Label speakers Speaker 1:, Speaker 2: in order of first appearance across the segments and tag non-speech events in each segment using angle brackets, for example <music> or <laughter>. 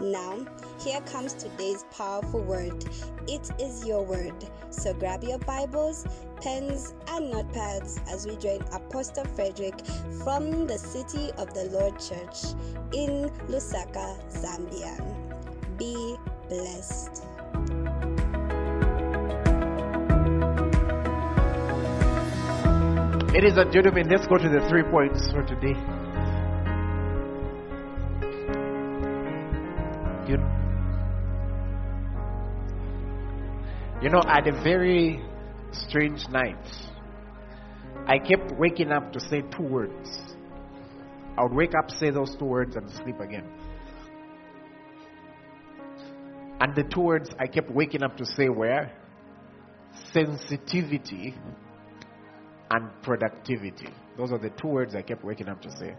Speaker 1: Now, here comes today's powerful word. It is your word. So grab your Bibles, pens, and notepads as we join Apostle Frederick from the City of the Lord Church in Lusaka, Zambia. Be blessed.
Speaker 2: Ladies and gentlemen, let's go to the three points for today. You, you know, had a very strange night. I kept waking up to say two words. I would wake up, say those two words, and sleep again. And the two words I kept waking up to say were sensitivity and productivity. Those are the two words I kept waking up to say.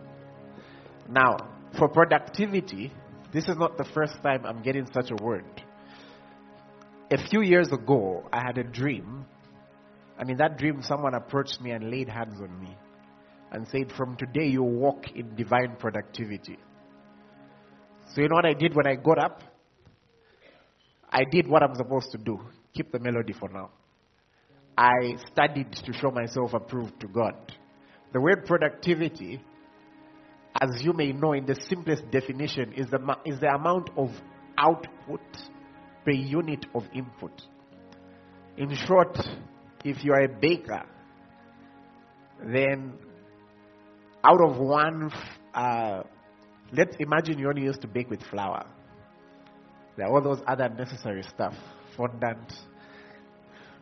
Speaker 2: Now, for productivity, this is not the first time I'm getting such a word. A few years ago, I had a dream. And in that dream, someone approached me and laid hands on me and said, From today, you walk in divine productivity. So, you know what I did when I got up? I did what I'm supposed to do. Keep the melody for now. I studied to show myself approved to God. The word productivity, as you may know, in the simplest definition, is the, is the amount of output per unit of input. In short, if you are a baker, then out of one, uh, let's imagine you only used to bake with flour. There are all those other necessary stuff, fondant,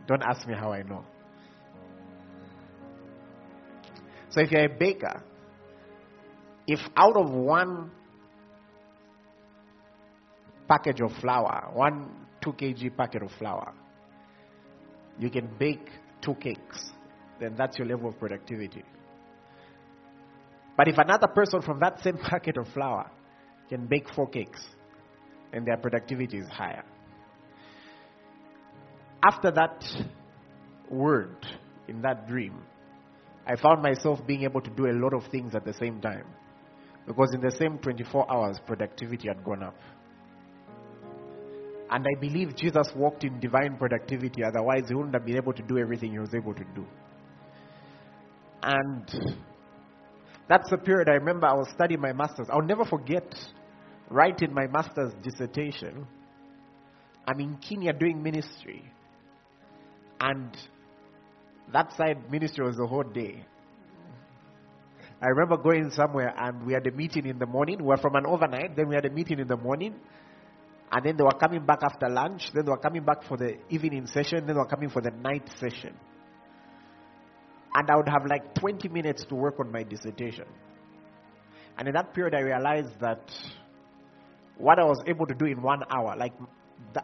Speaker 2: don't ask me how I know. So if you're a baker, if out of one package of flour, one 2 kg packet of flour, you can bake two cakes, then that's your level of productivity. But if another person from that same <laughs> packet of flour can bake four cakes, then their productivity is higher after that word in that dream, I found myself being able to do a lot of things at the same time. Because in the same 24 hours, productivity had gone up. And I believe Jesus walked in divine productivity, otherwise, he wouldn't have been able to do everything he was able to do. And that's the period I remember I was studying my master's. I'll never forget writing my master's dissertation. I'm in Kenya doing ministry. And that side ministry was the whole day. I remember going somewhere and we had a meeting in the morning. We were from an overnight, then we had a meeting in the morning. And then they were coming back after lunch. Then they were coming back for the evening session. Then they were coming for the night session. And I would have like 20 minutes to work on my dissertation. And in that period, I realized that what I was able to do in one hour, like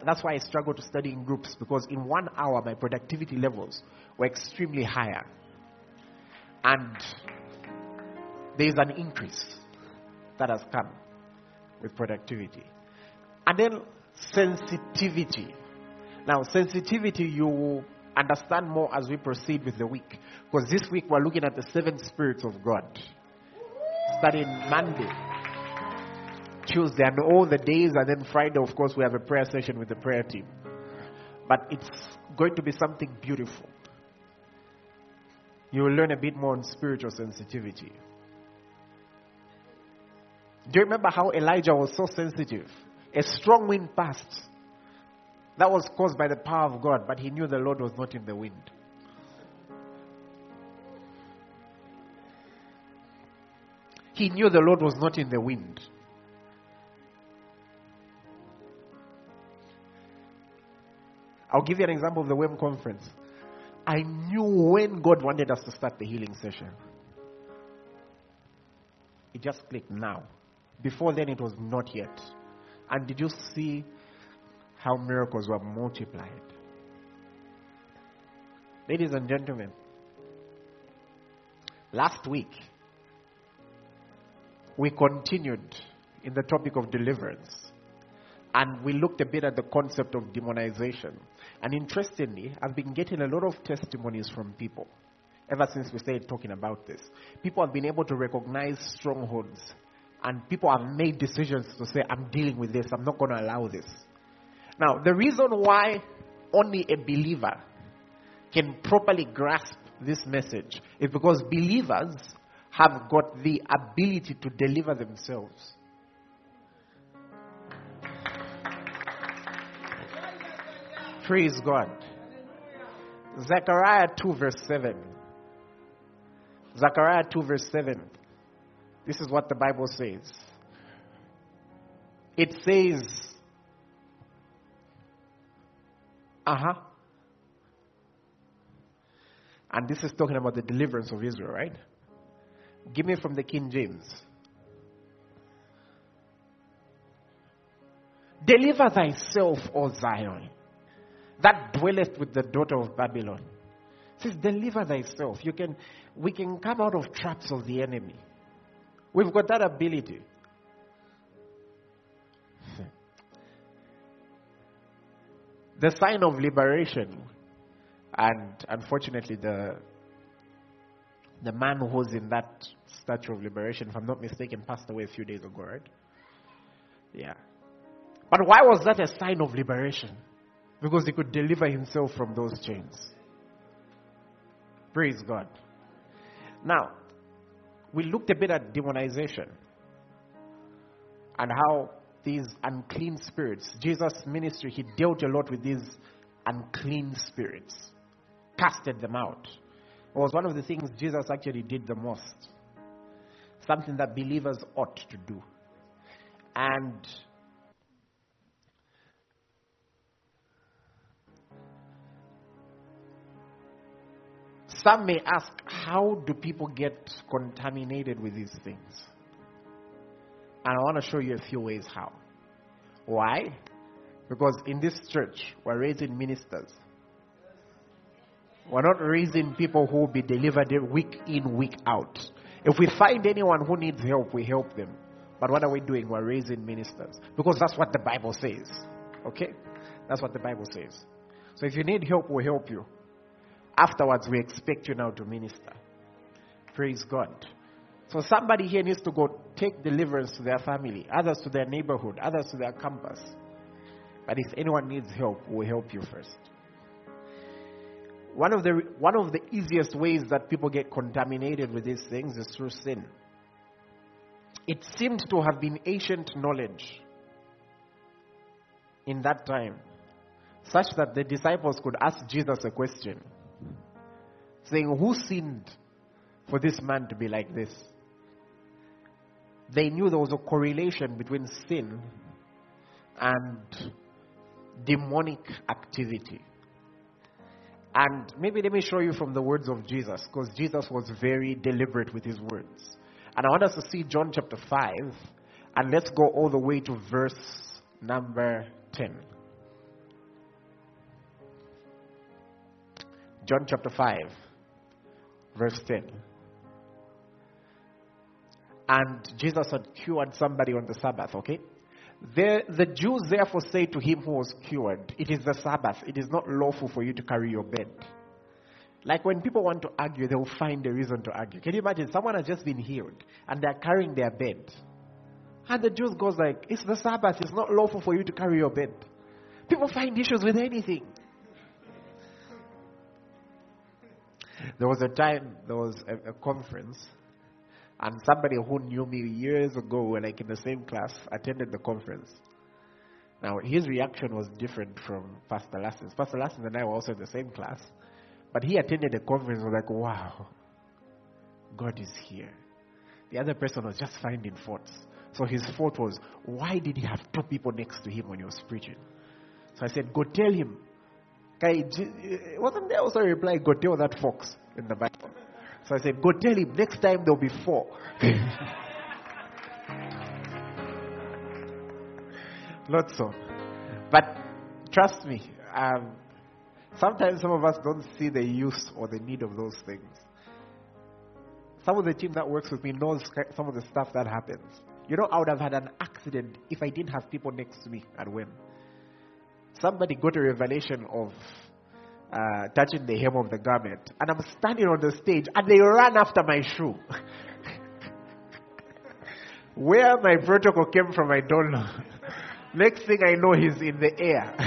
Speaker 2: that's why I struggled to study in groups because in one hour my productivity levels were extremely higher. And there's an increase that has come with productivity. And then sensitivity. Now, sensitivity you will understand more as we proceed with the week. Because this week we're looking at the seven spirits of God. Starting Monday. Tuesday and all the days, and then Friday, of course, we have a prayer session with the prayer team. But it's going to be something beautiful. You will learn a bit more on spiritual sensitivity. Do you remember how Elijah was so sensitive? A strong wind passed. That was caused by the power of God, but he knew the Lord was not in the wind. He knew the Lord was not in the wind. I'll give you an example of the WEM conference. I knew when God wanted us to start the healing session. It just clicked now. Before then, it was not yet. And did you see how miracles were multiplied? Ladies and gentlemen, last week we continued in the topic of deliverance and we looked a bit at the concept of demonization. And interestingly, I've been getting a lot of testimonies from people ever since we started talking about this. People have been able to recognize strongholds, and people have made decisions to say, I'm dealing with this, I'm not going to allow this. Now, the reason why only a believer can properly grasp this message is because believers have got the ability to deliver themselves. Praise God. Zechariah 2, verse 7. Zechariah 2, verse 7. This is what the Bible says. It says, uh huh. And this is talking about the deliverance of Israel, right? Give me from the King James. Deliver thyself, O Zion that dwelleth with the daughter of Babylon. It says, deliver thyself. You can, we can come out of traps of the enemy. We've got that ability. <laughs> the sign of liberation, and unfortunately, the the man who was in that statue of liberation, if I'm not mistaken, passed away a few days ago, right? Yeah. But why was that a sign of liberation? because he could deliver himself from those chains. Praise God. Now, we looked a bit at demonization and how these unclean spirits, Jesus' ministry, he dealt a lot with these unclean spirits, casted them out. It was one of the things Jesus actually did the most. Something that believers ought to do. And Some may ask, how do people get contaminated with these things? And I want to show you a few ways how. Why? Because in this church, we're raising ministers. We're not raising people who will be delivered week in, week out. If we find anyone who needs help, we help them. But what are we doing? We're raising ministers. Because that's what the Bible says. Okay? That's what the Bible says. So if you need help, we'll help you. Afterwards, we expect you now to minister. Praise God. So somebody here needs to go take deliverance to their family, others to their neighborhood, others to their campus. But if anyone needs help, we'll help you first. One of the one of the easiest ways that people get contaminated with these things is through sin. It seemed to have been ancient knowledge in that time, such that the disciples could ask Jesus a question saying, Who sinned for this man to be like this? They knew there was a correlation between sin and demonic activity. And maybe let me show you from the words of Jesus, because Jesus was very deliberate with his words. And I want us to see John chapter 5, and let's go all the way to verse number 10. John chapter 5 verse 10. And Jesus had cured somebody on the Sabbath, okay? The, the Jews therefore say to him who was cured, It is the Sabbath. It is not lawful for you to carry your bed. Like when people want to argue, they will find a reason to argue. Can you imagine? Someone has just been healed and they're carrying their bed. And the Jews goes like, It's the Sabbath. It's not lawful for you to carry your bed. People find issues with anything. There was a time, there was a, a conference, and somebody who knew me years ago, like in the same class, attended the conference. Now, his reaction was different from Pastor Lassens. Pastor Lassens and I were also in the same class, but he attended the conference and was like, wow, God is here. The other person was just finding faults. So his fault was, why did he have two people next to him when he was preaching? So I said, go tell him Okay, wasn't there also a reply, go tell that fox in the Bible? So I said, go tell him next time there'll be four. <laughs> Not so. But trust me, um, sometimes some of us don't see the use or the need of those things. Some of the team that works with me knows some of the stuff that happens. You know, I would have had an accident if I didn't have people next to me at when. Somebody got a revelation of uh, touching the hem of the garment, and I'm standing on the stage, and they ran after my shoe. <laughs> Where my protocol came from, I don't know. <laughs> Next thing I know, he's in the air. <laughs>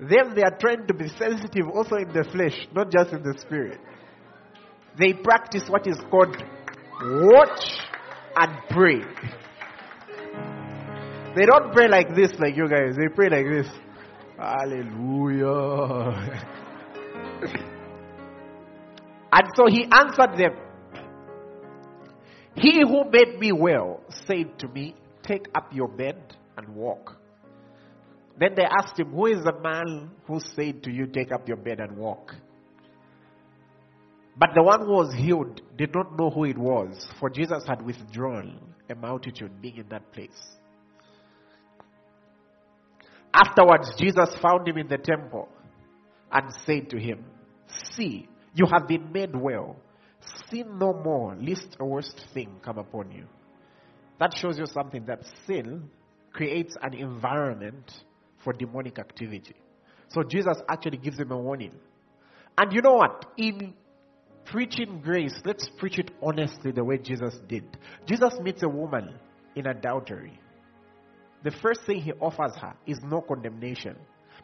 Speaker 2: them, they are trying to be sensitive also in the flesh, not just in the spirit. They practice what is called watch and pray. They don't pray like this, like you guys. They pray like this. Hallelujah. and so he answered them. He who made me well said to me, Take up your bed and walk. Then they asked him, Who is the man who said to you, Take up your bed and walk? But the one who was healed did not know who it was, for Jesus had withdrawn a multitude being in that place. Afterwards, Jesus found him in the temple and said to him, See, you have been made well. Sin no more, lest a worst thing come upon you. That shows you something that sin creates an environment for demonic activity. So Jesus actually gives him a warning. And you know what? In preaching grace, let's preach it honestly the way Jesus did. Jesus meets a woman in adultery. The first thing he offers her is no condemnation.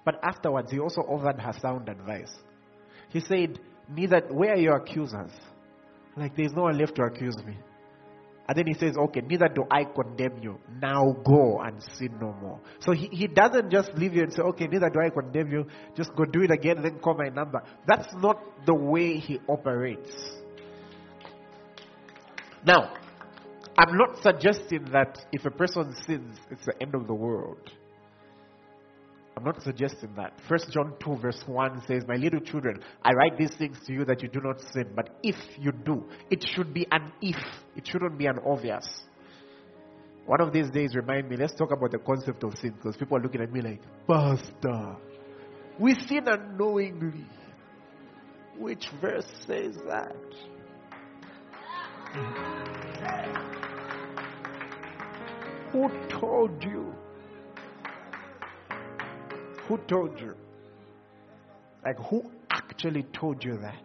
Speaker 2: But afterwards, he also offered her sound advice. He said, Neither, where are your accusers? Like, there's no one left to accuse me. And then he says, Okay, neither do I condemn you. Now go and sin no more. So he, he doesn't just leave you and say, Okay, neither do I condemn you. Just go do it again, then call my number. That's not the way he operates. Now, I'm not suggesting that if a person sins, it's the end of the world. I'm not suggesting that. First John 2 verse 1 says, My little children, I write these things to you that you do not sin. But if you do, it should be an if. It shouldn't be an obvious. One of these days, remind me, let's talk about the concept of sin because people are looking at me like, Pastor, we sin unknowingly. Which verse says that? Who told you? Who told you? Like, who actually told you that?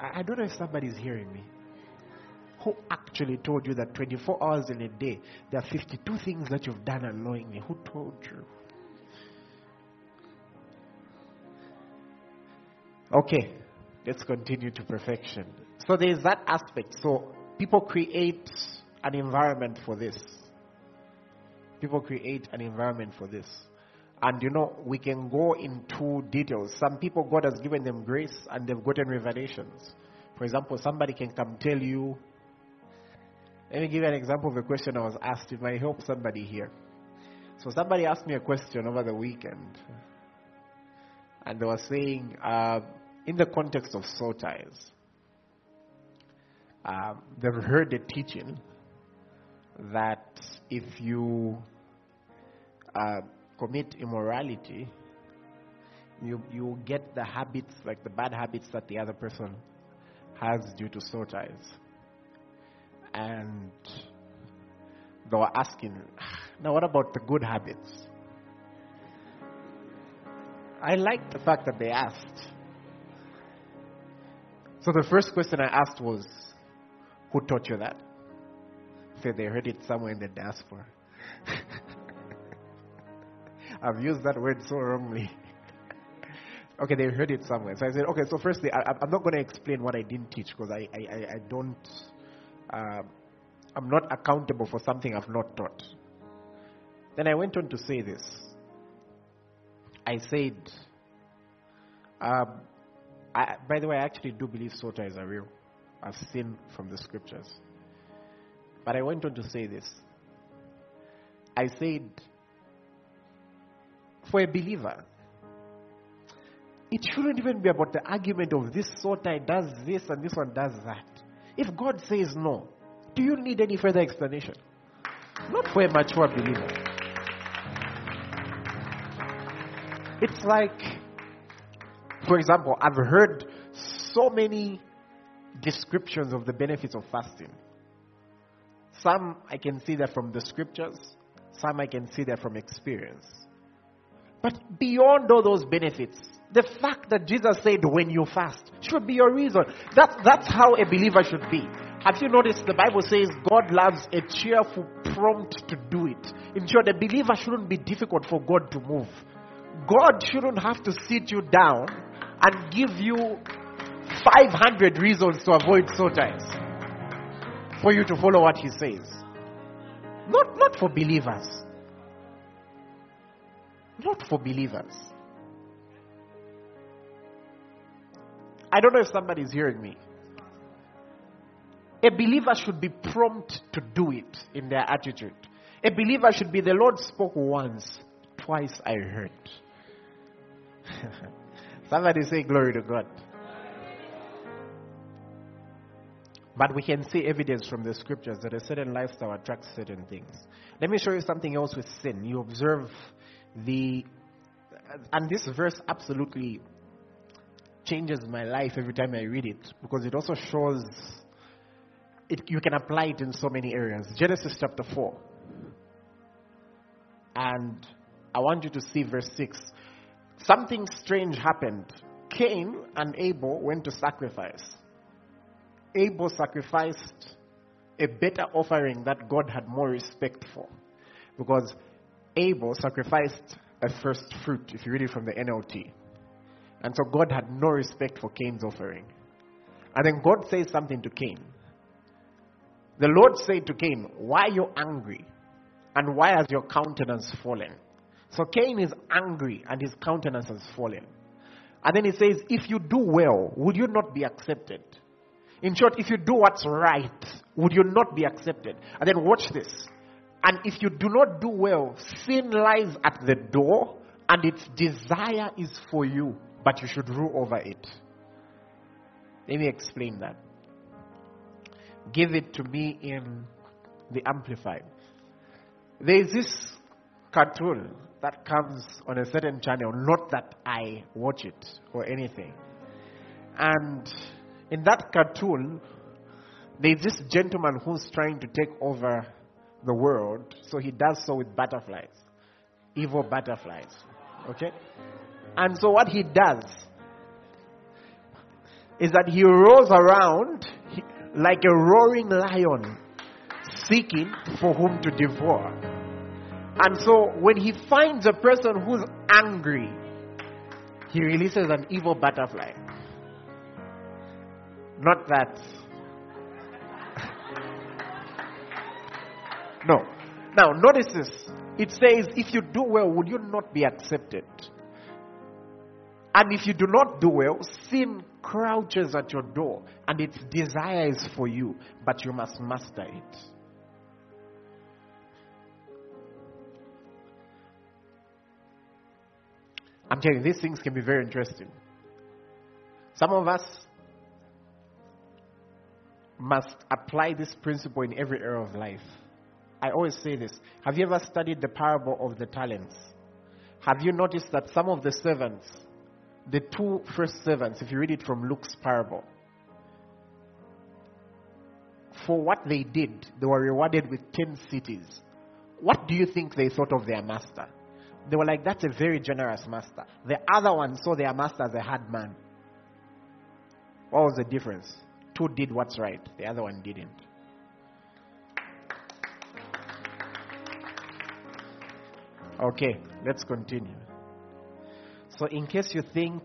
Speaker 2: I, I don't know if somebody's hearing me. Who actually told you that 24 hours in a day, there are 52 things that you've done unknowingly? Who told you? Okay, let's continue to perfection. So there's that aspect. So people create an environment for this. People create an environment for this. And you know, we can go into details. Some people, God has given them grace and they've gotten revelations. For example, somebody can come tell you. Let me give you an example of a question I was asked. It might help somebody here. So, somebody asked me a question over the weekend. And they were saying, uh, in the context of soul ties, uh, they've heard the teaching that if you uh, commit immorality, you you get the habits like the bad habits that the other person has due to soul ties. And they were asking, now what about the good habits? I like the fact that they asked. So the first question I asked was, who taught you that? Said they heard it somewhere in the diaspora. <laughs> I've used that word so wrongly. <laughs> okay, they heard it somewhere. So I said, okay, so firstly, I, am not going to explain what I didn't teach because I, I, I, don't, uh, I'm not accountable for something I've not taught. Then I went on to say this. I said, um, I, by the way, I actually do believe soul ties are real. I've seen from the scriptures. But I went on to say this. I said, for a believer, it shouldn't even be about the argument of this soul tie does this and this one does that. If God says no, do you need any further explanation? Not for a mature believer. It's like, for example, I've heard so many descriptions of the benefits of fasting. Some I can see that from the scriptures, some I can see that from experience. But beyond all those benefits, the fact that Jesus said when you fast should be your reason. That, that's how a believer should be. Have you noticed the Bible says God loves a cheerful, prompt to do it? In short, a believer shouldn't be difficult for God to move. God shouldn't have to sit you down and give you 500 reasons to avoid ties for you to follow what He says. Not, not for believers. Not for believers. I don't know if somebody is hearing me. A believer should be prompt to do it in their attitude. A believer should be the Lord spoke once, twice I heard. <laughs> Somebody say glory to God. But we can see evidence from the scriptures that a certain lifestyle attracts certain things. Let me show you something else with sin. You observe the, and this verse absolutely changes my life every time I read it because it also shows it, you can apply it in so many areas. Genesis chapter 4. And I want you to see verse 6. Something strange happened. Cain and Abel went to sacrifice. Abel sacrificed a better offering that God had more respect for. Because Abel sacrificed a first fruit, if you read it from the NLT. And so God had no respect for Cain's offering. And then God says something to Cain. The Lord said to Cain, Why are you angry? And why has your countenance fallen? So Cain is angry and his countenance has fallen. And then he says, If you do well, would you not be accepted? In short, if you do what's right, would you not be accepted? And then watch this. And if you do not do well, sin lies at the door and its desire is for you, but you should rule over it. Let me explain that. Give it to me in the Amplified. There is this cartoon that comes on a certain channel, not that I watch it or anything. And in that cartoon, there's this gentleman who's trying to take over the world, so he does so with butterflies, evil butterflies. Okay? And so what he does is that he rolls around like a roaring lion seeking for whom to devour. And so when he finds a person who's angry, he releases an evil butterfly. Not that. no. Now, notice this. It says, if you do well, would you not be accepted? And if you do not do well, sin crouches at your door and its desire is for you, but you must master it. I'm telling you, these things can be very interesting. Some of us must apply this principle in every area of life. I always say this. Have you ever studied the parable of the talents? Have you noticed that some of the servants, the two first servants, if you read it from Luke's parable, for what they did, they were rewarded with 10 cities. What do you think they thought of their master? They were like, that's a very generous master. The other one saw their master as a hard man. What was the difference? Two did what's right, the other one didn't. Okay, let's continue. So, in case you think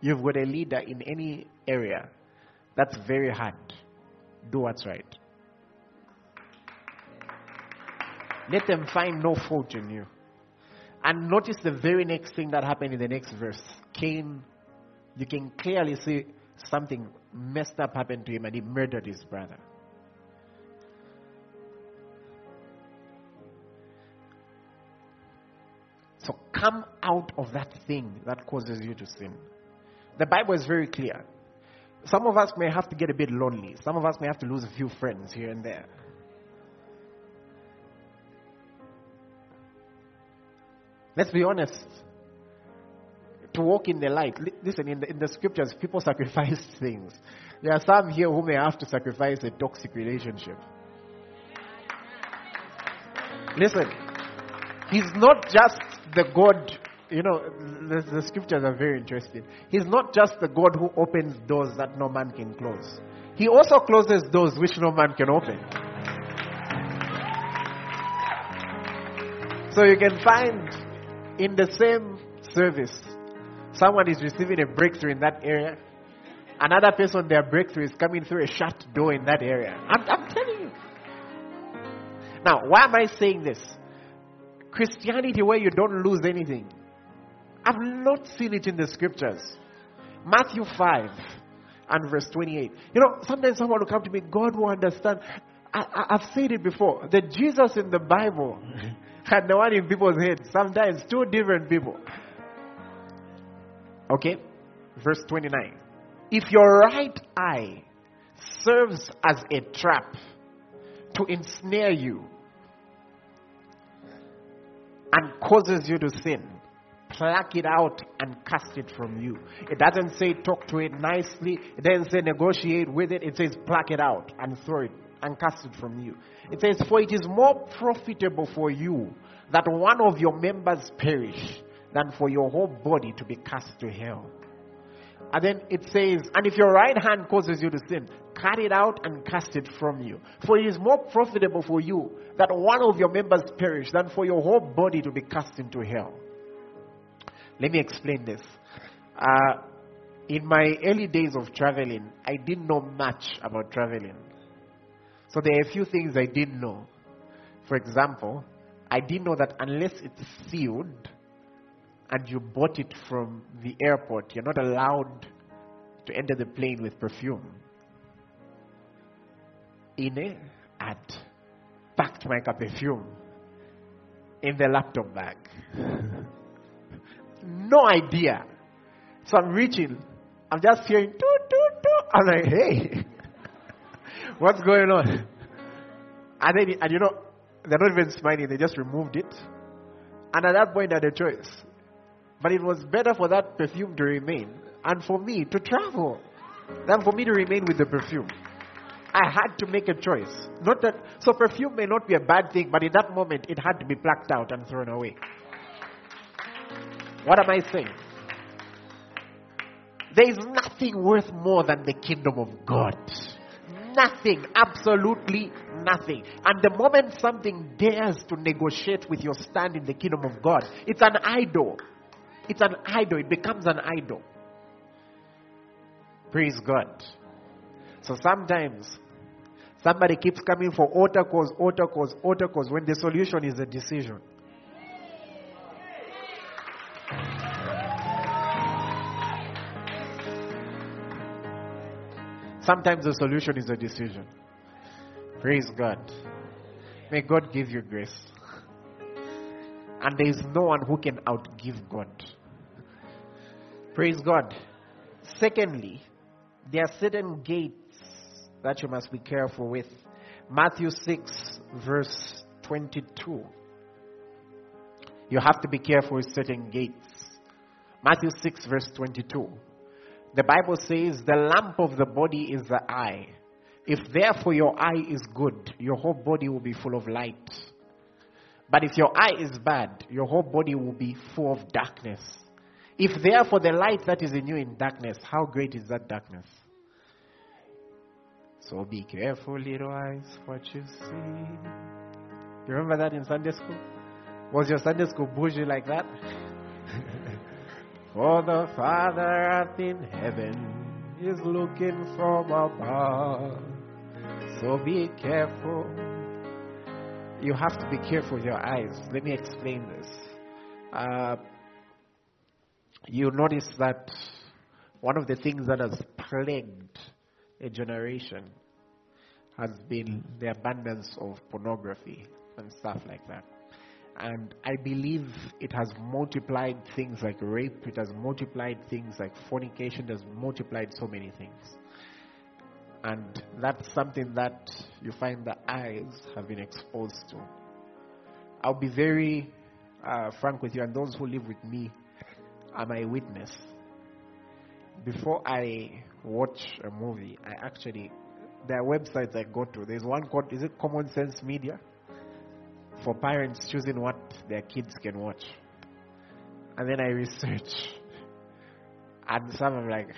Speaker 2: you've got a leader in any area, that's very hard. Do what's right. Let them find no fault in you. And notice the very next thing that happened in the next verse. Cain, you can clearly see something messed up happened to him and he murdered his brother. So come out of that thing that causes you to sin. The Bible is very clear. Some of us may have to get a bit lonely. Some of us may have to lose a few friends here and there. Let's be honest. To walk in the light, listen, in the, in the scriptures, people <laughs> sacrifice things. There are some here who may have to sacrifice a toxic relationship. Listen, He's not just the God, you know, the, the scriptures are very interesting. He's not just the God who opens doors that no man can close, He also closes doors which no man can open. So you can find in the same service, someone is receiving a breakthrough in that area. Another person, their breakthrough is coming through a shut door in that area. I'm, I'm telling you. Now, why am I saying this? Christianity where you don't lose anything. I've not seen it in the scriptures. Matthew 5 and verse 28. You know, sometimes someone will come to me, God will understand. I, have said it before. The Jesus in the Bible <laughs> had the one in people's heads, sometimes two different people. Okay? Verse 29. If your right eye serves as a trap to ensnare you and causes you to sin, pluck it out and cast it from you. It doesn't say talk to it nicely, it doesn't say negotiate with it, it says pluck it out and throw it and cast it from you. It says, For it is more profitable for you that one of your members perish than for your whole body to be cast to hell. And then it says, And if your right hand causes you to sin, cut it out and cast it from you. For it is more profitable for you that one of your members perish than for your whole body to be cast into hell. Let me explain this. Uh, in my early days of traveling, I didn't know much about traveling. So there are a few things I didn't know. For example, I didn't know that unless it's sealed and you bought it from the airport, you're not allowed to enter the plane with perfume. Ine had packed my perfume in the laptop bag. <laughs> no idea. So I'm reaching. I'm just hearing. I'm like, hey, <laughs> what's going on? And then, and you know, they're not even smiling, they just removed it. And at that point, I had a choice. But it was better for that perfume to remain and for me to travel than for me to remain with the perfume. I had to make a choice. Not that so perfume may not be a bad thing, but in that moment it had to be plucked out and thrown away. What am I saying? There is nothing worth more than the kingdom of God. Nothing, absolutely nothing. And the moment something dares to negotiate with your stand in the kingdom of God, it's an idol. It's an idol. It becomes an idol. Praise God. So sometimes somebody keeps coming for altar calls, altar calls, altar calls when the solution is a decision. Sometimes the solution is a decision. Praise God. May God give you grace. And there is no one who can outgive God. Praise God. Secondly, there are certain gates that you must be careful with. Matthew 6, verse 22. You have to be careful with certain gates. Matthew 6, verse 22. The Bible says, The lamp of the body is the eye. If therefore your eye is good, your whole body will be full of light. But if your eye is bad, your whole body will be full of darkness. If therefore the light that is in you in darkness, how great is that darkness? So be careful, little eyes, what you see. You remember that in Sunday school? Was your Sunday school bougie like that? <laughs> For the Father up in heaven is looking from above. So be careful. You have to be careful with your eyes. Let me explain this. Uh, you notice that one of the things that has plagued a generation has been the abundance of pornography and stuff like that. And I believe it has multiplied things like rape, it has multiplied things like fornication, it has multiplied so many things. And that's something that you find the eyes have been exposed to. I'll be very uh, frank with you, and those who live with me are my witness. Before I watch a movie, I actually, there are websites I go to. There's one called, is it Common Sense Media? For parents choosing what their kids can watch. And then I research. And some are like,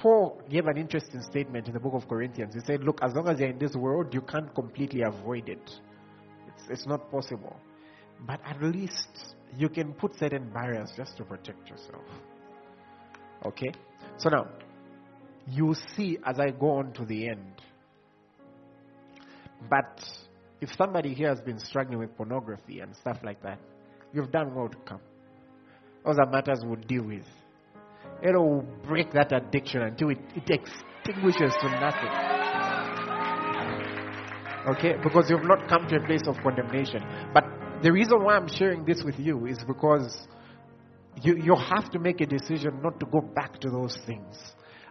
Speaker 2: Paul gave an interesting statement in the book of Corinthians. He said, Look, as long as you're in this world, you can't completely avoid it. It's, it's not possible. But at least you can put certain barriers just to protect yourself. Okay? So now, you see as I go on to the end. But if somebody here has been struggling with pornography and stuff like that, you've done well to come. Are matters we'll deal with. It'll break that addiction until it, it extinguishes to nothing. Okay? Because you've not come to a place of condemnation. But the reason why I'm sharing this with you is because you, you have to make a decision not to go back to those things.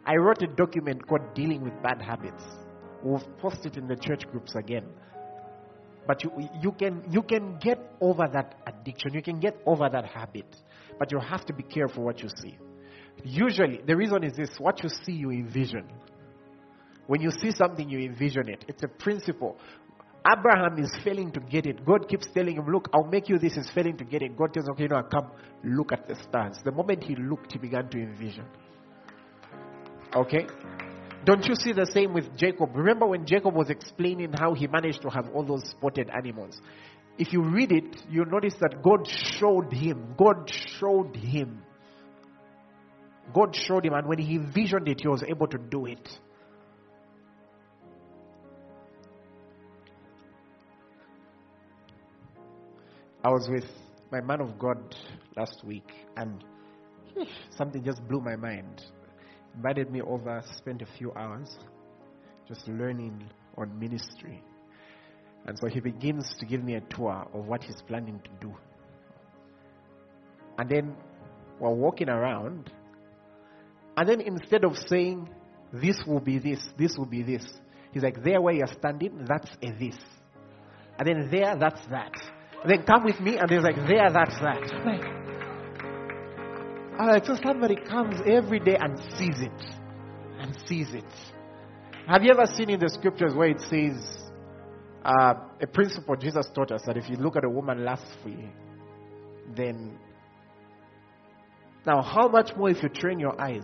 Speaker 2: I wrote a document called Dealing with Bad Habits. We'll post it in the church groups again. But you, you, can, you can get over that addiction, you can get over that habit. But you have to be careful what you see. Usually, the reason is this what you see, you envision. When you see something, you envision it. It's a principle. Abraham is failing to get it. God keeps telling him, Look, I'll make you this. He's failing to get it. God tells him, Okay, you know, come look at the stars. The moment he looked, he began to envision. Okay? Don't you see the same with Jacob? Remember when Jacob was explaining how he managed to have all those spotted animals? If you read it, you'll notice that God showed him. God showed him God showed him, and when he visioned it, he was able to do it. I was with my man of God last week, and <laughs> something just blew my mind. Invited me over, spent a few hours just learning on ministry. And so he begins to give me a tour of what he's planning to do. And then while walking around, and then instead of saying, this will be this, this will be this, he's like, there where you're standing, that's a this. And then there, that's that. And then come with me, and he's like, there, that's that. I'm like, so somebody comes every day and sees it. And sees it. Have you ever seen in the scriptures where it says, uh, a principle Jesus taught us that if you look at a woman lustfully, then now how much more if you train your eyes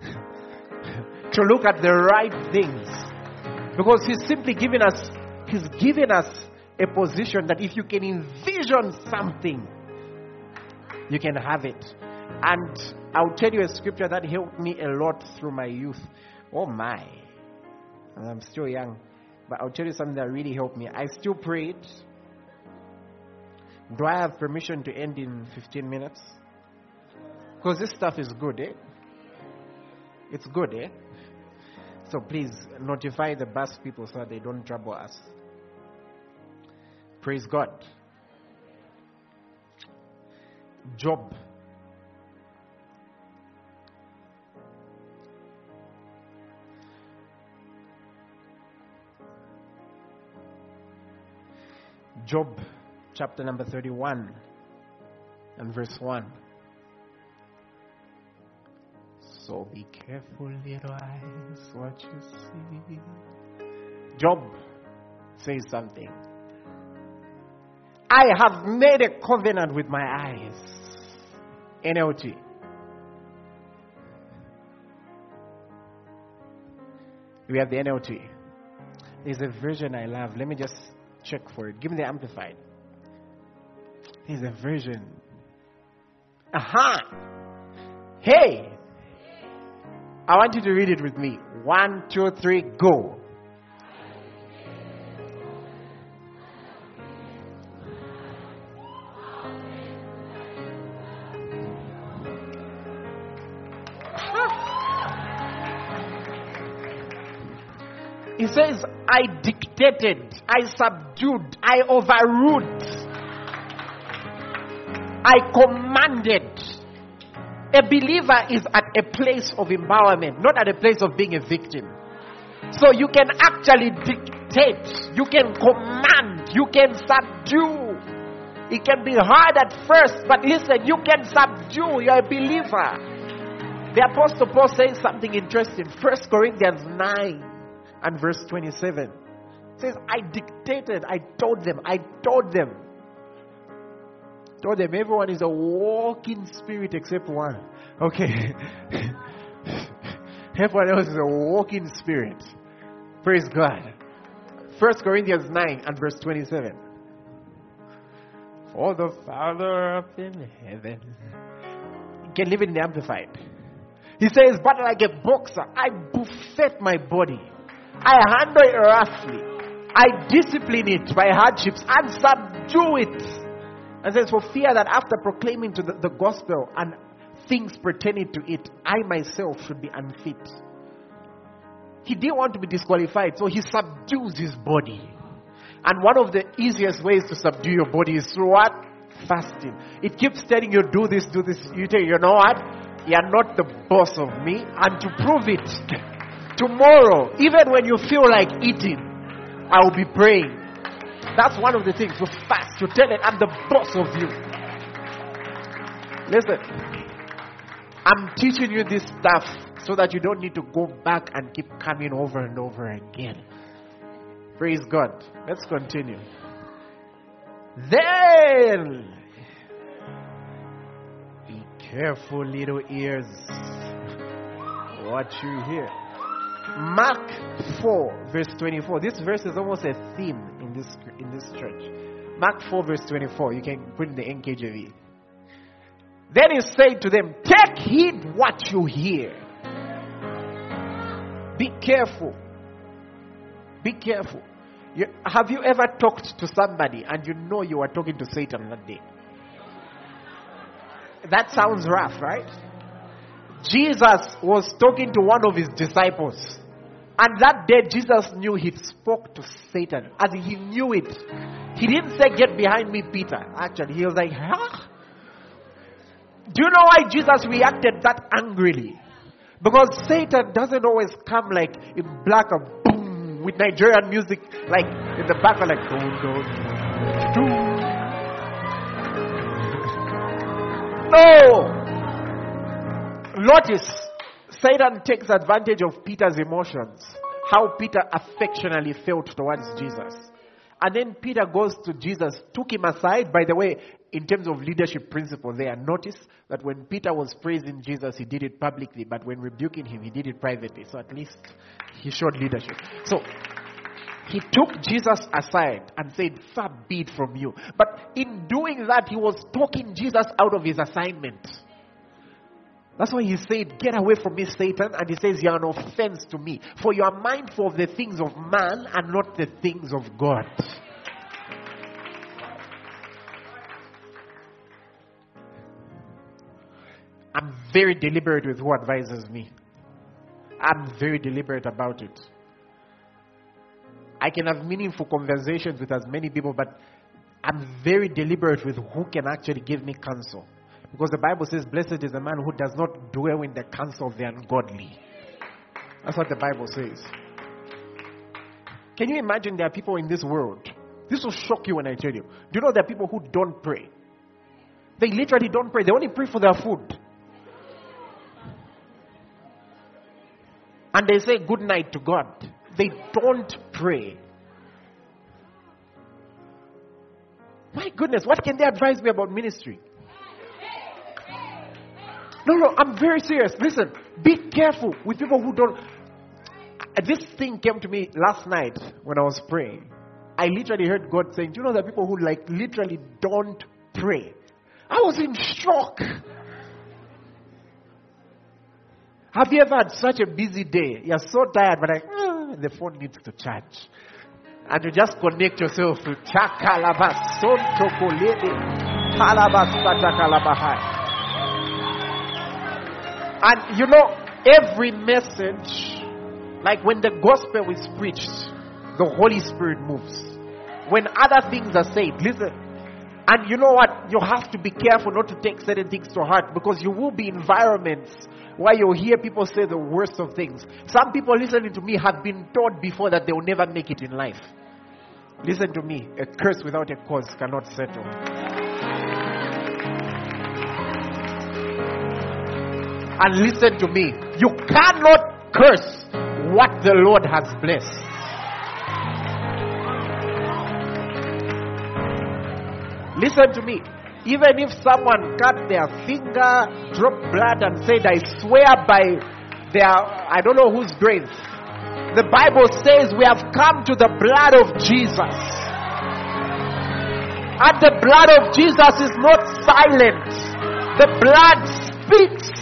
Speaker 2: <laughs> to look at the right things. Because He's simply giving us, He's giving us a position that if you can envision something, you can have it. And I'll tell you a scripture that helped me a lot through my youth. Oh my. And I'm still young. But I'll tell you something that really helped me. I still prayed. Do I have permission to end in 15 minutes? Because this stuff is good, eh? It's good, eh? So please notify the bus people so they don't trouble us. Praise God. Job. Job chapter number 31 and verse 1. So be careful, little eyes, what you see. Job says something. I have made a covenant with my eyes. NLT. We have the NLT. There's a version I love. Let me just check for it. Give me the amplified. There's a version. Aha! Uh-huh. Hey! I want you to read it with me. One, two, three, go. He says, I dictated, I subdued, I overruled, I commanded. A believer is at a place of empowerment, not at a place of being a victim. So you can actually dictate, you can command, you can subdue. It can be hard at first, but listen, you can subdue. You're a believer. The Apostle Paul says something interesting. First Corinthians 9 and verse 27 says, I dictated, I told them, I told them. Told them everyone is a walking spirit except one. Okay. <laughs> everyone else is a walking spirit. Praise God. First Corinthians 9 and verse 27. For the Father up in heaven. You can live in the Amplified. He says, But like a boxer, I buffet my body. I handle it roughly. I discipline it by hardships and subdue it. And says, For fear that after proclaiming to the, the gospel and things pertaining to it, I myself should be unfit. He didn't want to be disqualified, so he subdues his body. And one of the easiest ways to subdue your body is through what? Fasting. It keeps telling you, do this, do this. You tell you know what? You're not the boss of me. And to prove it, <laughs> tomorrow, even when you feel like eating, I will be praying. That's one of the things to fast, to tell it, I'm the boss of you. Listen, I'm teaching you this stuff so that you don't need to go back and keep coming over and over again. Praise God. Let's continue. Then, be careful, little ears, what you hear. Mark 4, verse 24. This verse is almost a theme this in this church. Mark 4, verse 24. You can put in the NKJV. Then he said to them, Take heed what you hear. Be careful. Be careful. You, have you ever talked to somebody and you know you are talking to Satan that day? That sounds rough, right? Jesus was talking to one of his disciples. And that day, Jesus knew he spoke to Satan. As he knew it. He didn't say, Get behind me, Peter. Actually, he was like, Huh? Do you know why Jesus reacted that angrily? Because Satan doesn't always come like in black and boom with Nigerian music, like in the back, of like, dun, dun. No! Notice, Satan takes advantage of Peter's emotions, how Peter affectionately felt towards Jesus. And then Peter goes to Jesus, took him aside. By the way, in terms of leadership principle, there, notice that when Peter was praising Jesus, he did it publicly, but when rebuking him, he did it privately. So at least he showed leadership. So he took Jesus aside and said, Far be it from you. But in doing that, he was talking Jesus out of his assignment. That's why he said, Get away from me, Satan. And he says, You're an offense to me. For you are mindful of the things of man and not the things of God. I'm very deliberate with who advises me. I'm very deliberate about it. I can have meaningful conversations with as many people, but I'm very deliberate with who can actually give me counsel. Because the Bible says, Blessed is the man who does not dwell in the counsel of the ungodly. That's what the Bible says. Can you imagine there are people in this world? This will shock you when I tell you. Do you know there are people who don't pray? They literally don't pray, they only pray for their food. And they say good night to God. They don't pray. My goodness, what can they advise me about ministry? No, no, I'm very serious. Listen, be careful with people who don't. This thing came to me last night when I was praying. I literally heard God saying, Do you know that people who like literally don't pray? I was in shock. Have you ever had such a busy day? You're so tired, but like, ah, the phone needs to charge. And you just connect yourself to Chakalabas, Sontokolede, Kalabas, and you know, every message, Like when the gospel is preached, the Holy Spirit moves. When other things are said, listen. And you know what? You have to be careful not to take certain things to heart because you will be environments where you'll hear people say the worst of things. Some people listening to me have been taught before that they will never make it in life. Listen to me. A curse without a cause cannot settle. And listen to me. You cannot curse what the Lord has blessed. Listen to me. Even if someone cut their finger, dropped blood, and said, I swear by their, I don't know whose grace. The Bible says we have come to the blood of Jesus. And the blood of Jesus is not silent. The blood. Speaks.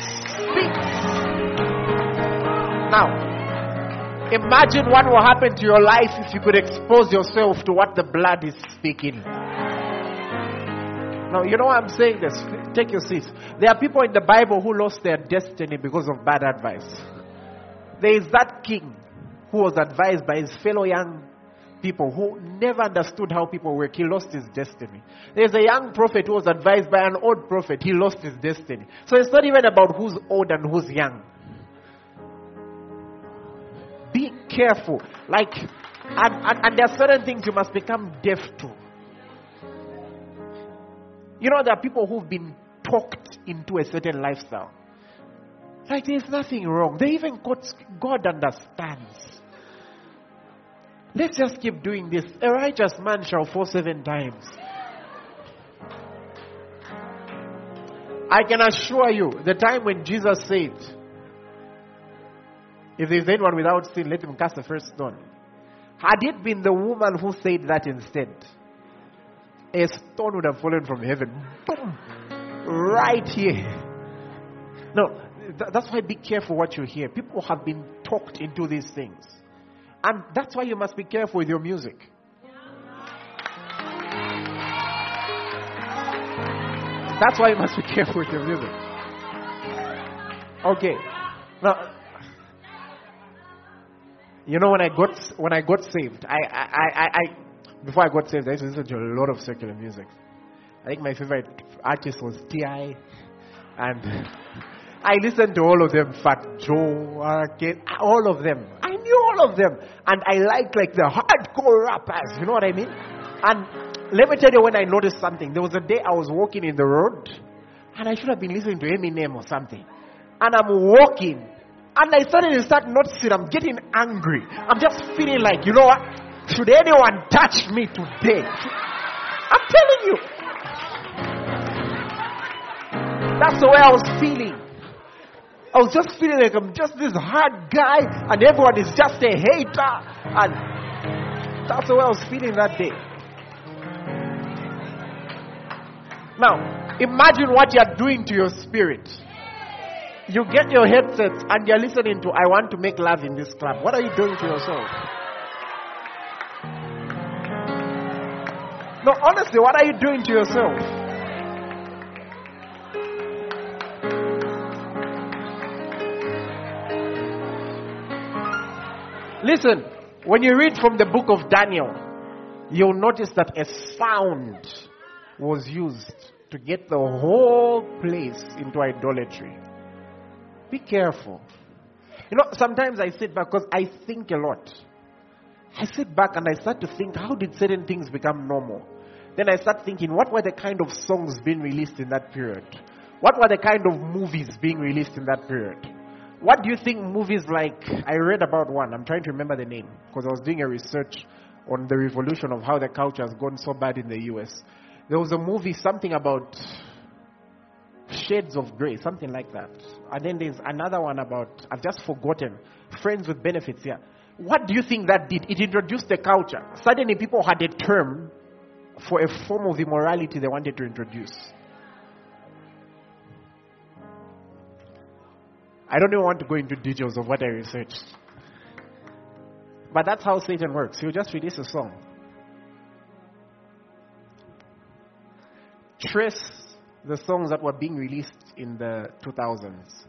Speaker 2: Now, imagine what will happen to your life if you could expose yourself to what the blood is speaking. Now, you know I'm saying this? Take your seats. There are people in the Bible who lost their destiny because of bad advice. There is that king who was advised by his fellow young people who never understood how people work. He lost his destiny. There's a young prophet who was advised by an old prophet. He lost his destiny. So it's not even about who's old and who's young. Be careful. Like, and, and, and there are certain things you must become deaf to. You know, there are people who've been talked into a certain lifestyle. Like, there's nothing wrong. They even got, God understands. Let's just keep doing this. A righteous man shall fall seven times. I can assure you, the time when Jesus said, If there's anyone without sin, let him cast the first stone. Had it been the woman who said that instead, a stone would have fallen from heaven. Boom! Right here. No, th- that's why be careful what you hear. People have been talked into these things. And that's why you must be careful with your music. That's why you must be <laughs> careful with your music. Okay. Now, you know when I got when I got saved, I I, I, I before I got saved, I used to listen to a lot of secular music. I think my favorite artist was T.I. and <laughs> I listened to all of them, Fat Joe, Arcade, all of them. I knew all of them, and I liked like the hardcore rappers. You know what I mean? And let me tell you when I noticed something. There was a day I was walking in the road, and I should have been listening to Eminem or something. And I'm walking, and I suddenly start noticing I'm getting angry. I'm just feeling like, you know what? Should anyone touch me today? I'm telling you. That's the way I was feeling. I was just feeling like I'm just this hard guy and everyone is just a hater. And that's the way I was feeling that day. Now, imagine what you're doing to your spirit. You get your headsets and you're listening to I Want to Make Love in this club. What are you doing to yourself? No, honestly, what are you doing to yourself? Listen, when you read from the book of Daniel, you'll notice that a sound was used to get the whole place into idolatry. Be careful. You know, sometimes I sit back because I think a lot. I sit back and I start to think, how did certain things become normal? Then I start thinking, what were the kind of songs being released in that period? What were the kind of movies being released in that period? What do you think movies like? I read about one. I'm trying to remember the name because I was doing a research on the revolution of how the culture has gone so bad in the US. There was a movie, something about Shades of Grey, something like that. And then there's another one about, I've just forgotten, Friends with Benefits, yeah. What do you think that did? It introduced the culture. Suddenly people had a term for a form of immorality they wanted to introduce. I don't even want to go into details of what I researched. But that's how Satan works. He'll just release a song. Trace the songs that were being released in the 2000s.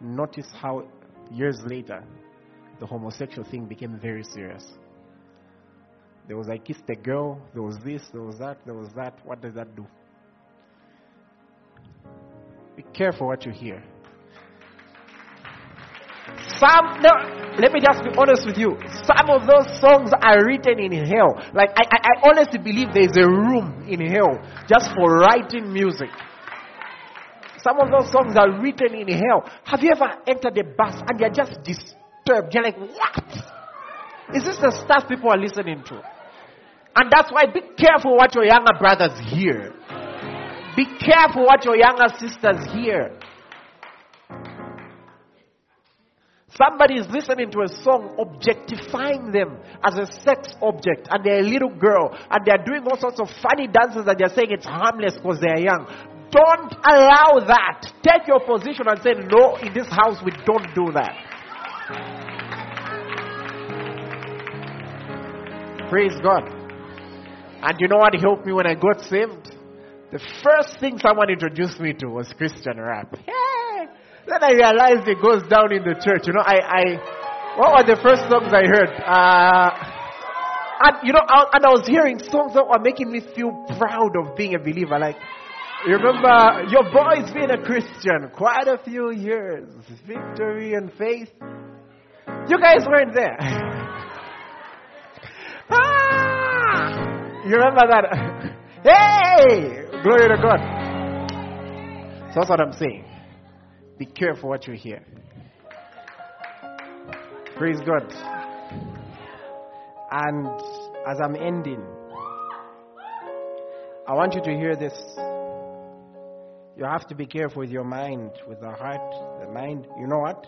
Speaker 2: Notice how years later the homosexual thing became very serious. There was I kissed a girl, there was this, there was that, there was that. What does that do? Be careful what you hear. Some, no, let me just be honest with you. Some of those songs are written in hell. Like, I, I, I honestly believe there's a room in hell just for writing music. Some of those songs are written in hell. Have you ever entered a bus and you're just disturbed? You're like, what? Is this the stuff people are listening to? And that's why be careful what your younger brothers hear. Be careful what your younger sisters hear. Somebody is listening to a song objectifying them as a sex object, and they're a little girl, and they're doing all sorts of funny dances, and they're saying it's harmless because they're young. Don't allow that. Take your position and say, No, in this house we don't do that. Praise God. And you know what helped me when I got saved? The first thing someone introduced me to was Christian rap. Yay! Then I realized it goes down in the church. You know, I, I what were the first songs I heard? Uh, and you know, I, and I was hearing songs that were making me feel proud of being a believer. Like, you remember your boy's been a Christian quite a few years. Victory and faith. You guys weren't there. <laughs> ah! You remember that? <laughs> hey! Glory to God. So that's what I'm saying. Be careful what you hear. Praise God. And as I'm ending, I want you to hear this. You have to be careful with your mind, with the heart, the mind. You know what?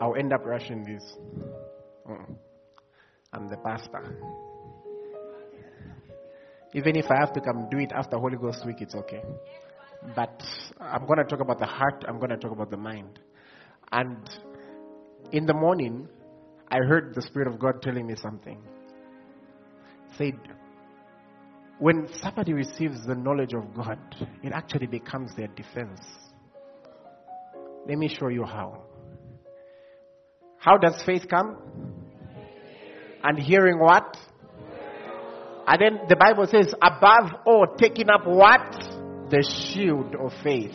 Speaker 2: I'll end up rushing this. Mm. I'm the pastor. Even if I have to come do it after Holy Ghost week, it's okay. But I'm going to talk about the heart, I'm going to talk about the mind. And in the morning, I heard the Spirit of God telling me something. Said, when somebody receives the knowledge of God, it actually becomes their defense. Let me show you how. How does faith come? And hearing what? And then the Bible says, above all, taking up what? The shield of faith,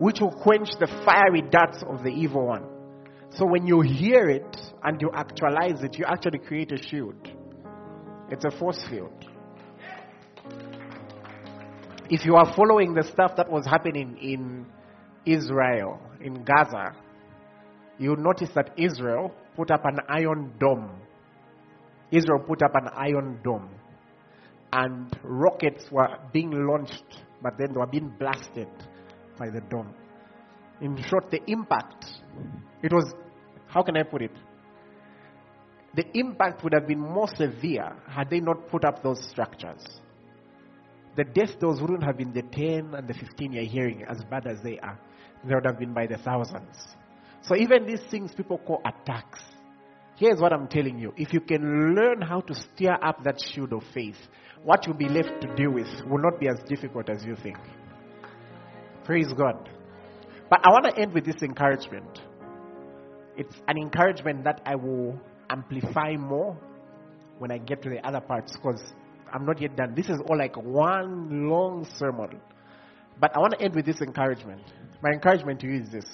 Speaker 2: which will quench the fiery darts of the evil one. So when you hear it and you actualize it, you actually create a shield. It's a force field. If you are following the stuff that was happening in Israel, in Gaza, you'll notice that Israel put up an iron dome. Israel put up an iron dome. And rockets were being launched but then they were being blasted by the dome. In short, the impact, it was, how can I put it? The impact would have been more severe had they not put up those structures. The death those wouldn't have been the 10 and the 15 you're hearing, as bad as they are. They would have been by the thousands. So even these things people call attacks. Here's what I'm telling you. If you can learn how to steer up that shield of faith, what you'll be left to deal with will not be as difficult as you think. Praise God. But I want to end with this encouragement. It's an encouragement that I will amplify more when I get to the other parts because I'm not yet done. This is all like one long sermon. But I want to end with this encouragement. My encouragement to you is this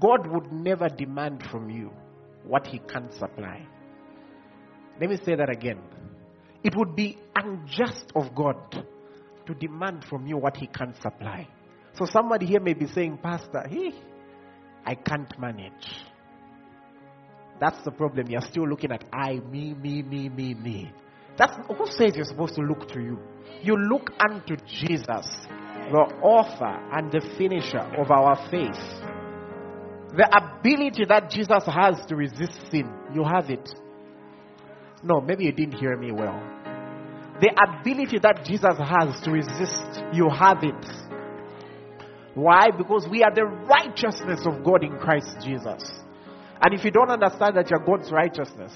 Speaker 2: God would never demand from you what He can't supply. Let me say that again. It would be unjust of God to demand from you what He can't supply. So somebody here may be saying, Pastor, hey, I can't manage. That's the problem. You're still looking at I, me, me, me, me, me. That's who says you're supposed to look to you. You look unto Jesus, the author and the finisher of our faith. The ability that Jesus has to resist sin, you have it. No, maybe you didn't hear me well. The ability that Jesus has to resist, you have it. Why? Because we are the righteousness of God in Christ Jesus. And if you don't understand that you're God's righteousness,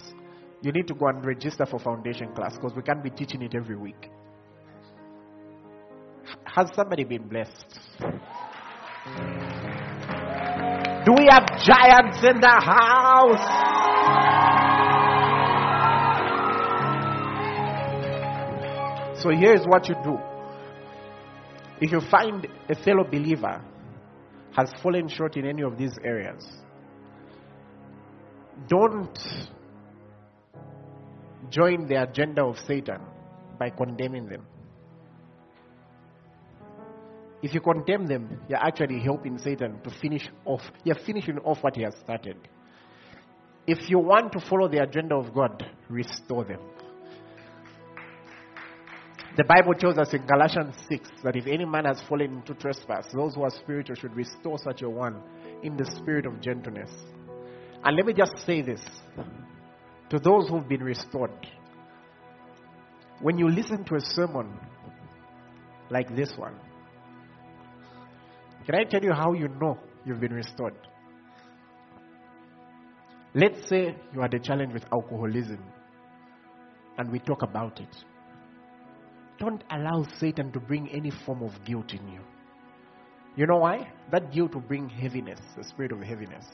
Speaker 2: you need to go and register for foundation class because we can't be teaching it every week. Has somebody been blessed? Do we have giants in the house? So here's what you do. If you find a fellow believer has fallen short in any of these areas, don't join the agenda of Satan by condemning them. If you condemn them, you're actually helping Satan to finish off. You're finishing off what he has started. If you want to follow the agenda of God, restore them. The Bible tells us in Galatians 6 that if any man has fallen into trespass, those who are spiritual should restore such a one in the spirit of gentleness. And let me just say this to those who've been restored. When you listen to a sermon like this one, can I tell you how you know you've been restored? Let's say you had a challenge with alcoholism and we talk about it. Don't allow Satan to bring any form of guilt in you. You know why? That guilt will bring heaviness, the spirit of heaviness.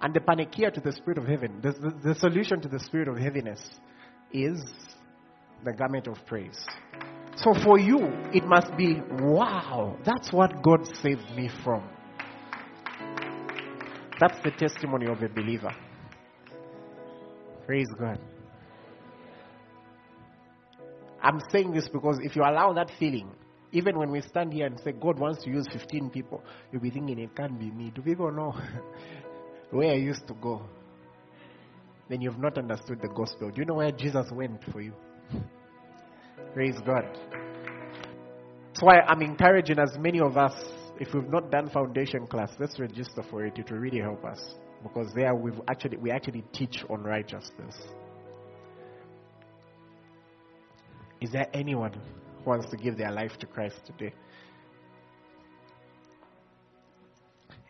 Speaker 2: And the panacea to the spirit of heaven, the, the, the solution to the spirit of heaviness is the garment of praise. So for you, it must be, wow, that's what God saved me from. That's the testimony of a believer. Praise God. I'm saying this because if you allow that feeling, even when we stand here and say God wants to use 15 people, you'll be thinking it can't be me. Do people know <laughs> where I used to go? Then you've not understood the gospel. Do you know where Jesus went for you? <laughs> Praise God. That's why I'm encouraging as many of us, if we've not done foundation class, let's register for it. It will really help us. Because there we've actually we actually teach on righteousness. Is there anyone who wants to give their life to Christ today?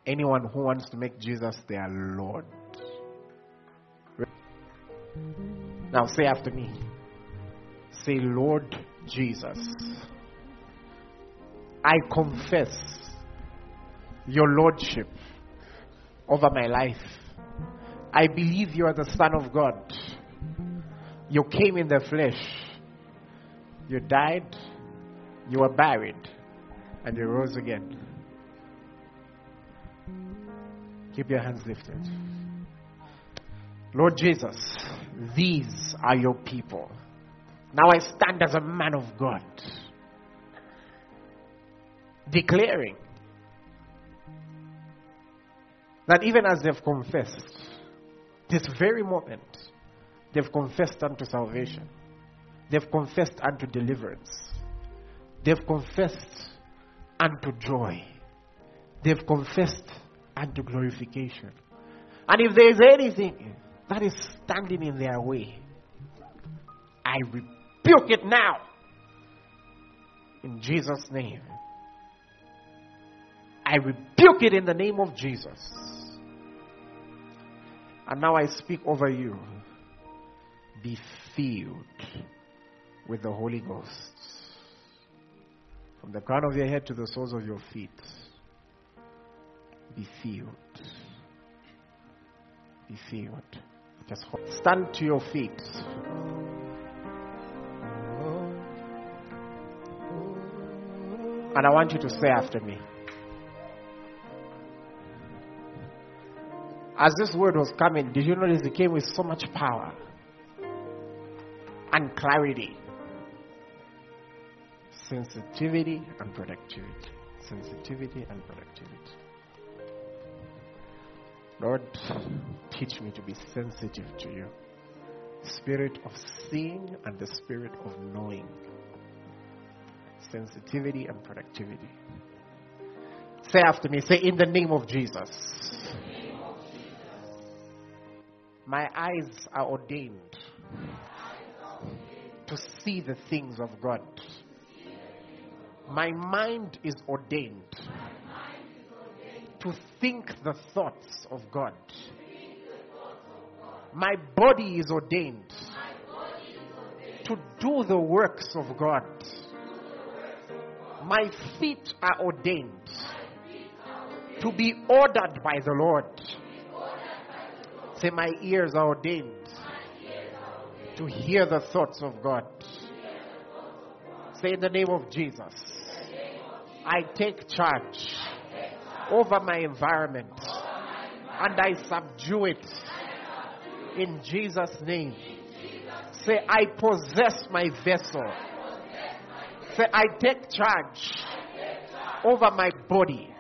Speaker 2: Anyone who wants to make Jesus their Lord? Now say after me. Say, Lord Jesus, I confess your Lordship over my life. I believe you are the Son of God. You came in the flesh. You died. You were buried. And you rose again. Keep your hands lifted. Lord Jesus, these are your people. Now I stand as a man of God, declaring that even as they've confessed, this very moment, they've confessed unto salvation, they've confessed unto deliverance, they've confessed unto joy, they've confessed unto glorification. And if there is anything that is standing in their way, I rebuke it now. In Jesus' name. I rebuke it in the name of Jesus. And now I speak over you. Be filled with the Holy Ghost. From the crown of your head to the soles of your feet. Be filled. Be filled. Just stand to your feet. And I want you to say after me. As this word was coming, did you notice it came with so much power and clarity? Sensitivity and productivity. Sensitivity and productivity. Lord, teach me to be sensitive to you. Spirit of seeing and the spirit of knowing. Sensitivity and productivity. Say after me, say in the name of Jesus. My eyes are ordained to see the things of God. My mind is ordained to think the thoughts of God. My body is ordained to do the works of God. My feet are ordained to be ordered by the Lord. Say, my ears are ordained to hear the thoughts of God. Say, in the name of Jesus, I take charge over my environment and I subdue it in Jesus' name. Say, I possess my vessel. Say, I take charge over my body.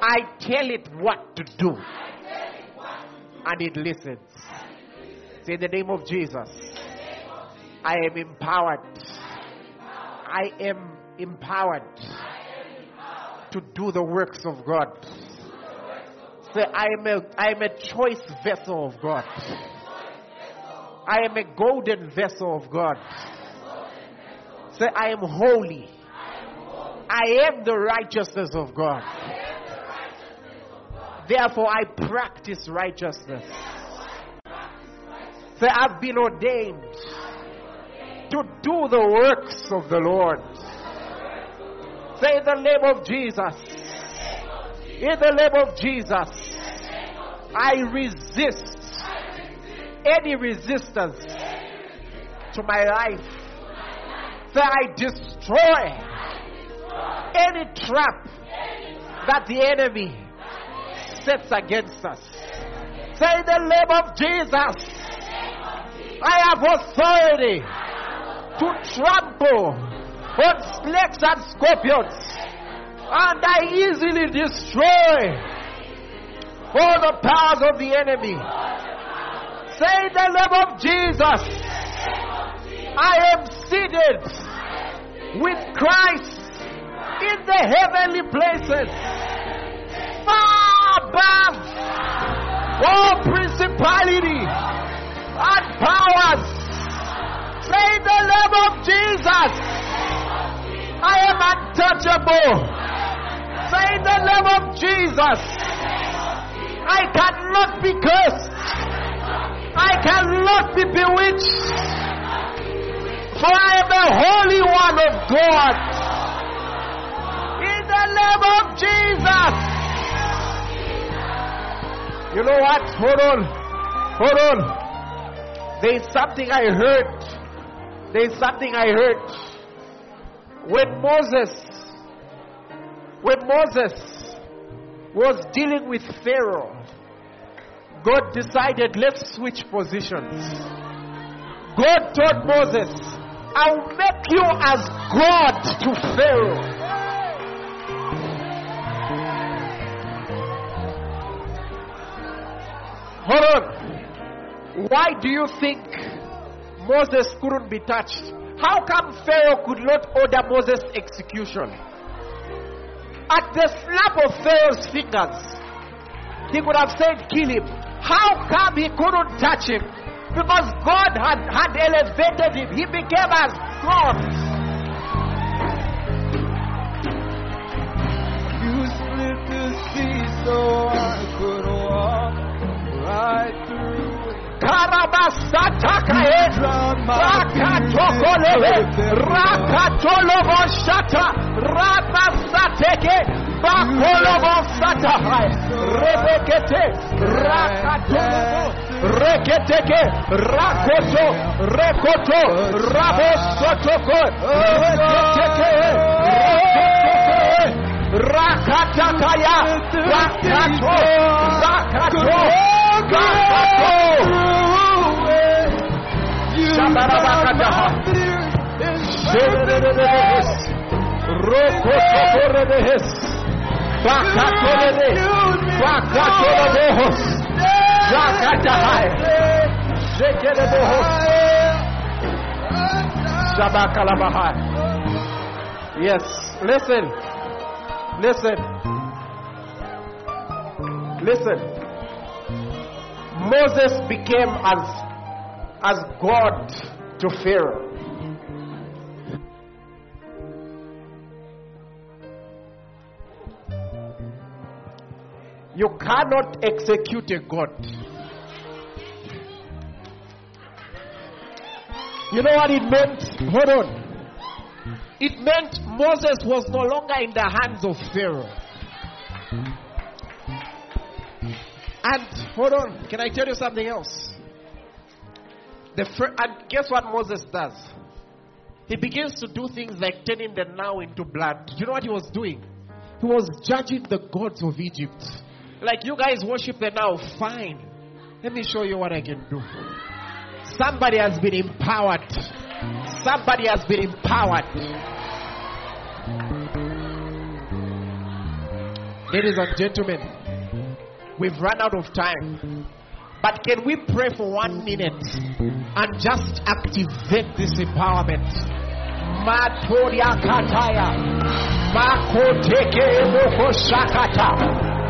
Speaker 2: I tell it what to do. And it listens. Say, in the name of Jesus, I am empowered. I am empowered to do the works of God. Say, I am a, I am a choice vessel of God. I am a golden vessel of God. Say, I am holy. I am the righteousness of God. Therefore, I practice righteousness. Say, I've been ordained to do the works of the Lord. Say, the name of Jesus. In the name of Jesus. I resist any resistance to my life. Say, I destroy any trap that the enemy sets against us. Say, the name of Jesus. I have authority to trample on snakes and scorpions, and I easily destroy all the powers of the enemy. Say the name of Jesus. I am seated with Christ in the heavenly places, far above all principality and powers. Say the name of Jesus. I am untouchable. Say the name of Jesus. I cannot be cursed. I cannot be bewitched. For I am the Holy One of God. In the name of Jesus. You know what? Hold on. Hold on. There is something I heard. There is something I heard. When Moses, when Moses was dealing with Pharaoh, God decided, let's switch positions. God told Moses, I'll make you as God to Pharaoh. Hold on. Why do you think Moses couldn't be touched? How come Pharaoh could not order Moses' execution? At the snap of Pharaoh's fingers, he could have said, Kill him. How come he couldn't touch him? Because God had, had elevated him. He became as God.
Speaker 3: You split the sea so I could walk right
Speaker 2: Karabasatakae, Rakatokolebe, Rakatolobo Shata, Rabasateke, Bakolobo Satahai, Rebekete, Rakatolobo, Reketeke, Rakoto, Rekoto, Rabosotoko, Reketeke, Rakatakaya, Rakato, Rakato, Rakato. Yes, listen. Listen. Listen. Moses became as as God to Pharaoh. You cannot execute a God. You know what it meant? Hold on. It meant Moses was no longer in the hands of Pharaoh. And hold on, can I tell you something else? The fir- and guess what Moses does? He begins to do things like turning the Nile into blood. You know what he was doing? He was judging the gods of Egypt. Like you guys worship the Nile, fine. Let me show you what I can do. Somebody has been empowered. Somebody has been empowered. Ladies and gentlemen, we've run out of time. But can we pray for one minute and just activate this empowerment? Matoria kataya. Makoteke emoko shakata.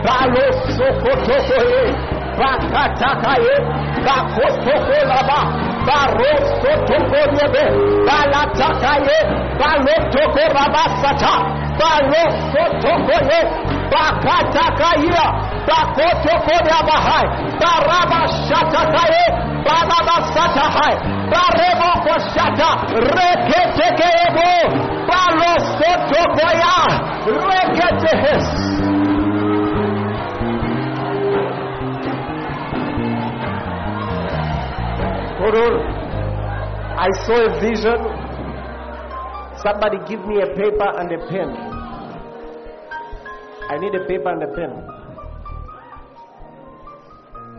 Speaker 2: Balo sokotokoye. Bakatakaye. Bakotoko laba. Baro sotokoyebe. Balatakaye. Balotoko rabasata. Balo sotokoye. Bakatakaya. Bakotoko yabahai. Baraba shatakaye. Baraba satahai. Barebo koshata. Reketekebo. Balo sotokoya. Reketehes. On. I saw a vision. Somebody give me a paper and a pen. I need a paper and a pen.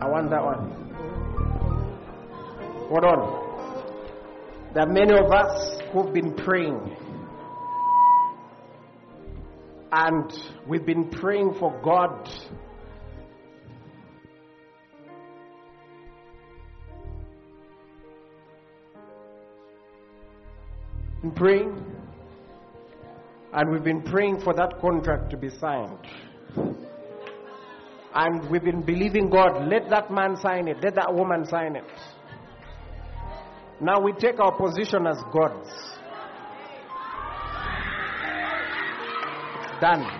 Speaker 2: I want that one. Hold on. There are many of us who've been praying. And we've been praying for God praying, and we've been praying for that contract to be signed. And we've been believing God, let that man sign it, let that woman sign it. Now we take our position as gods. Done.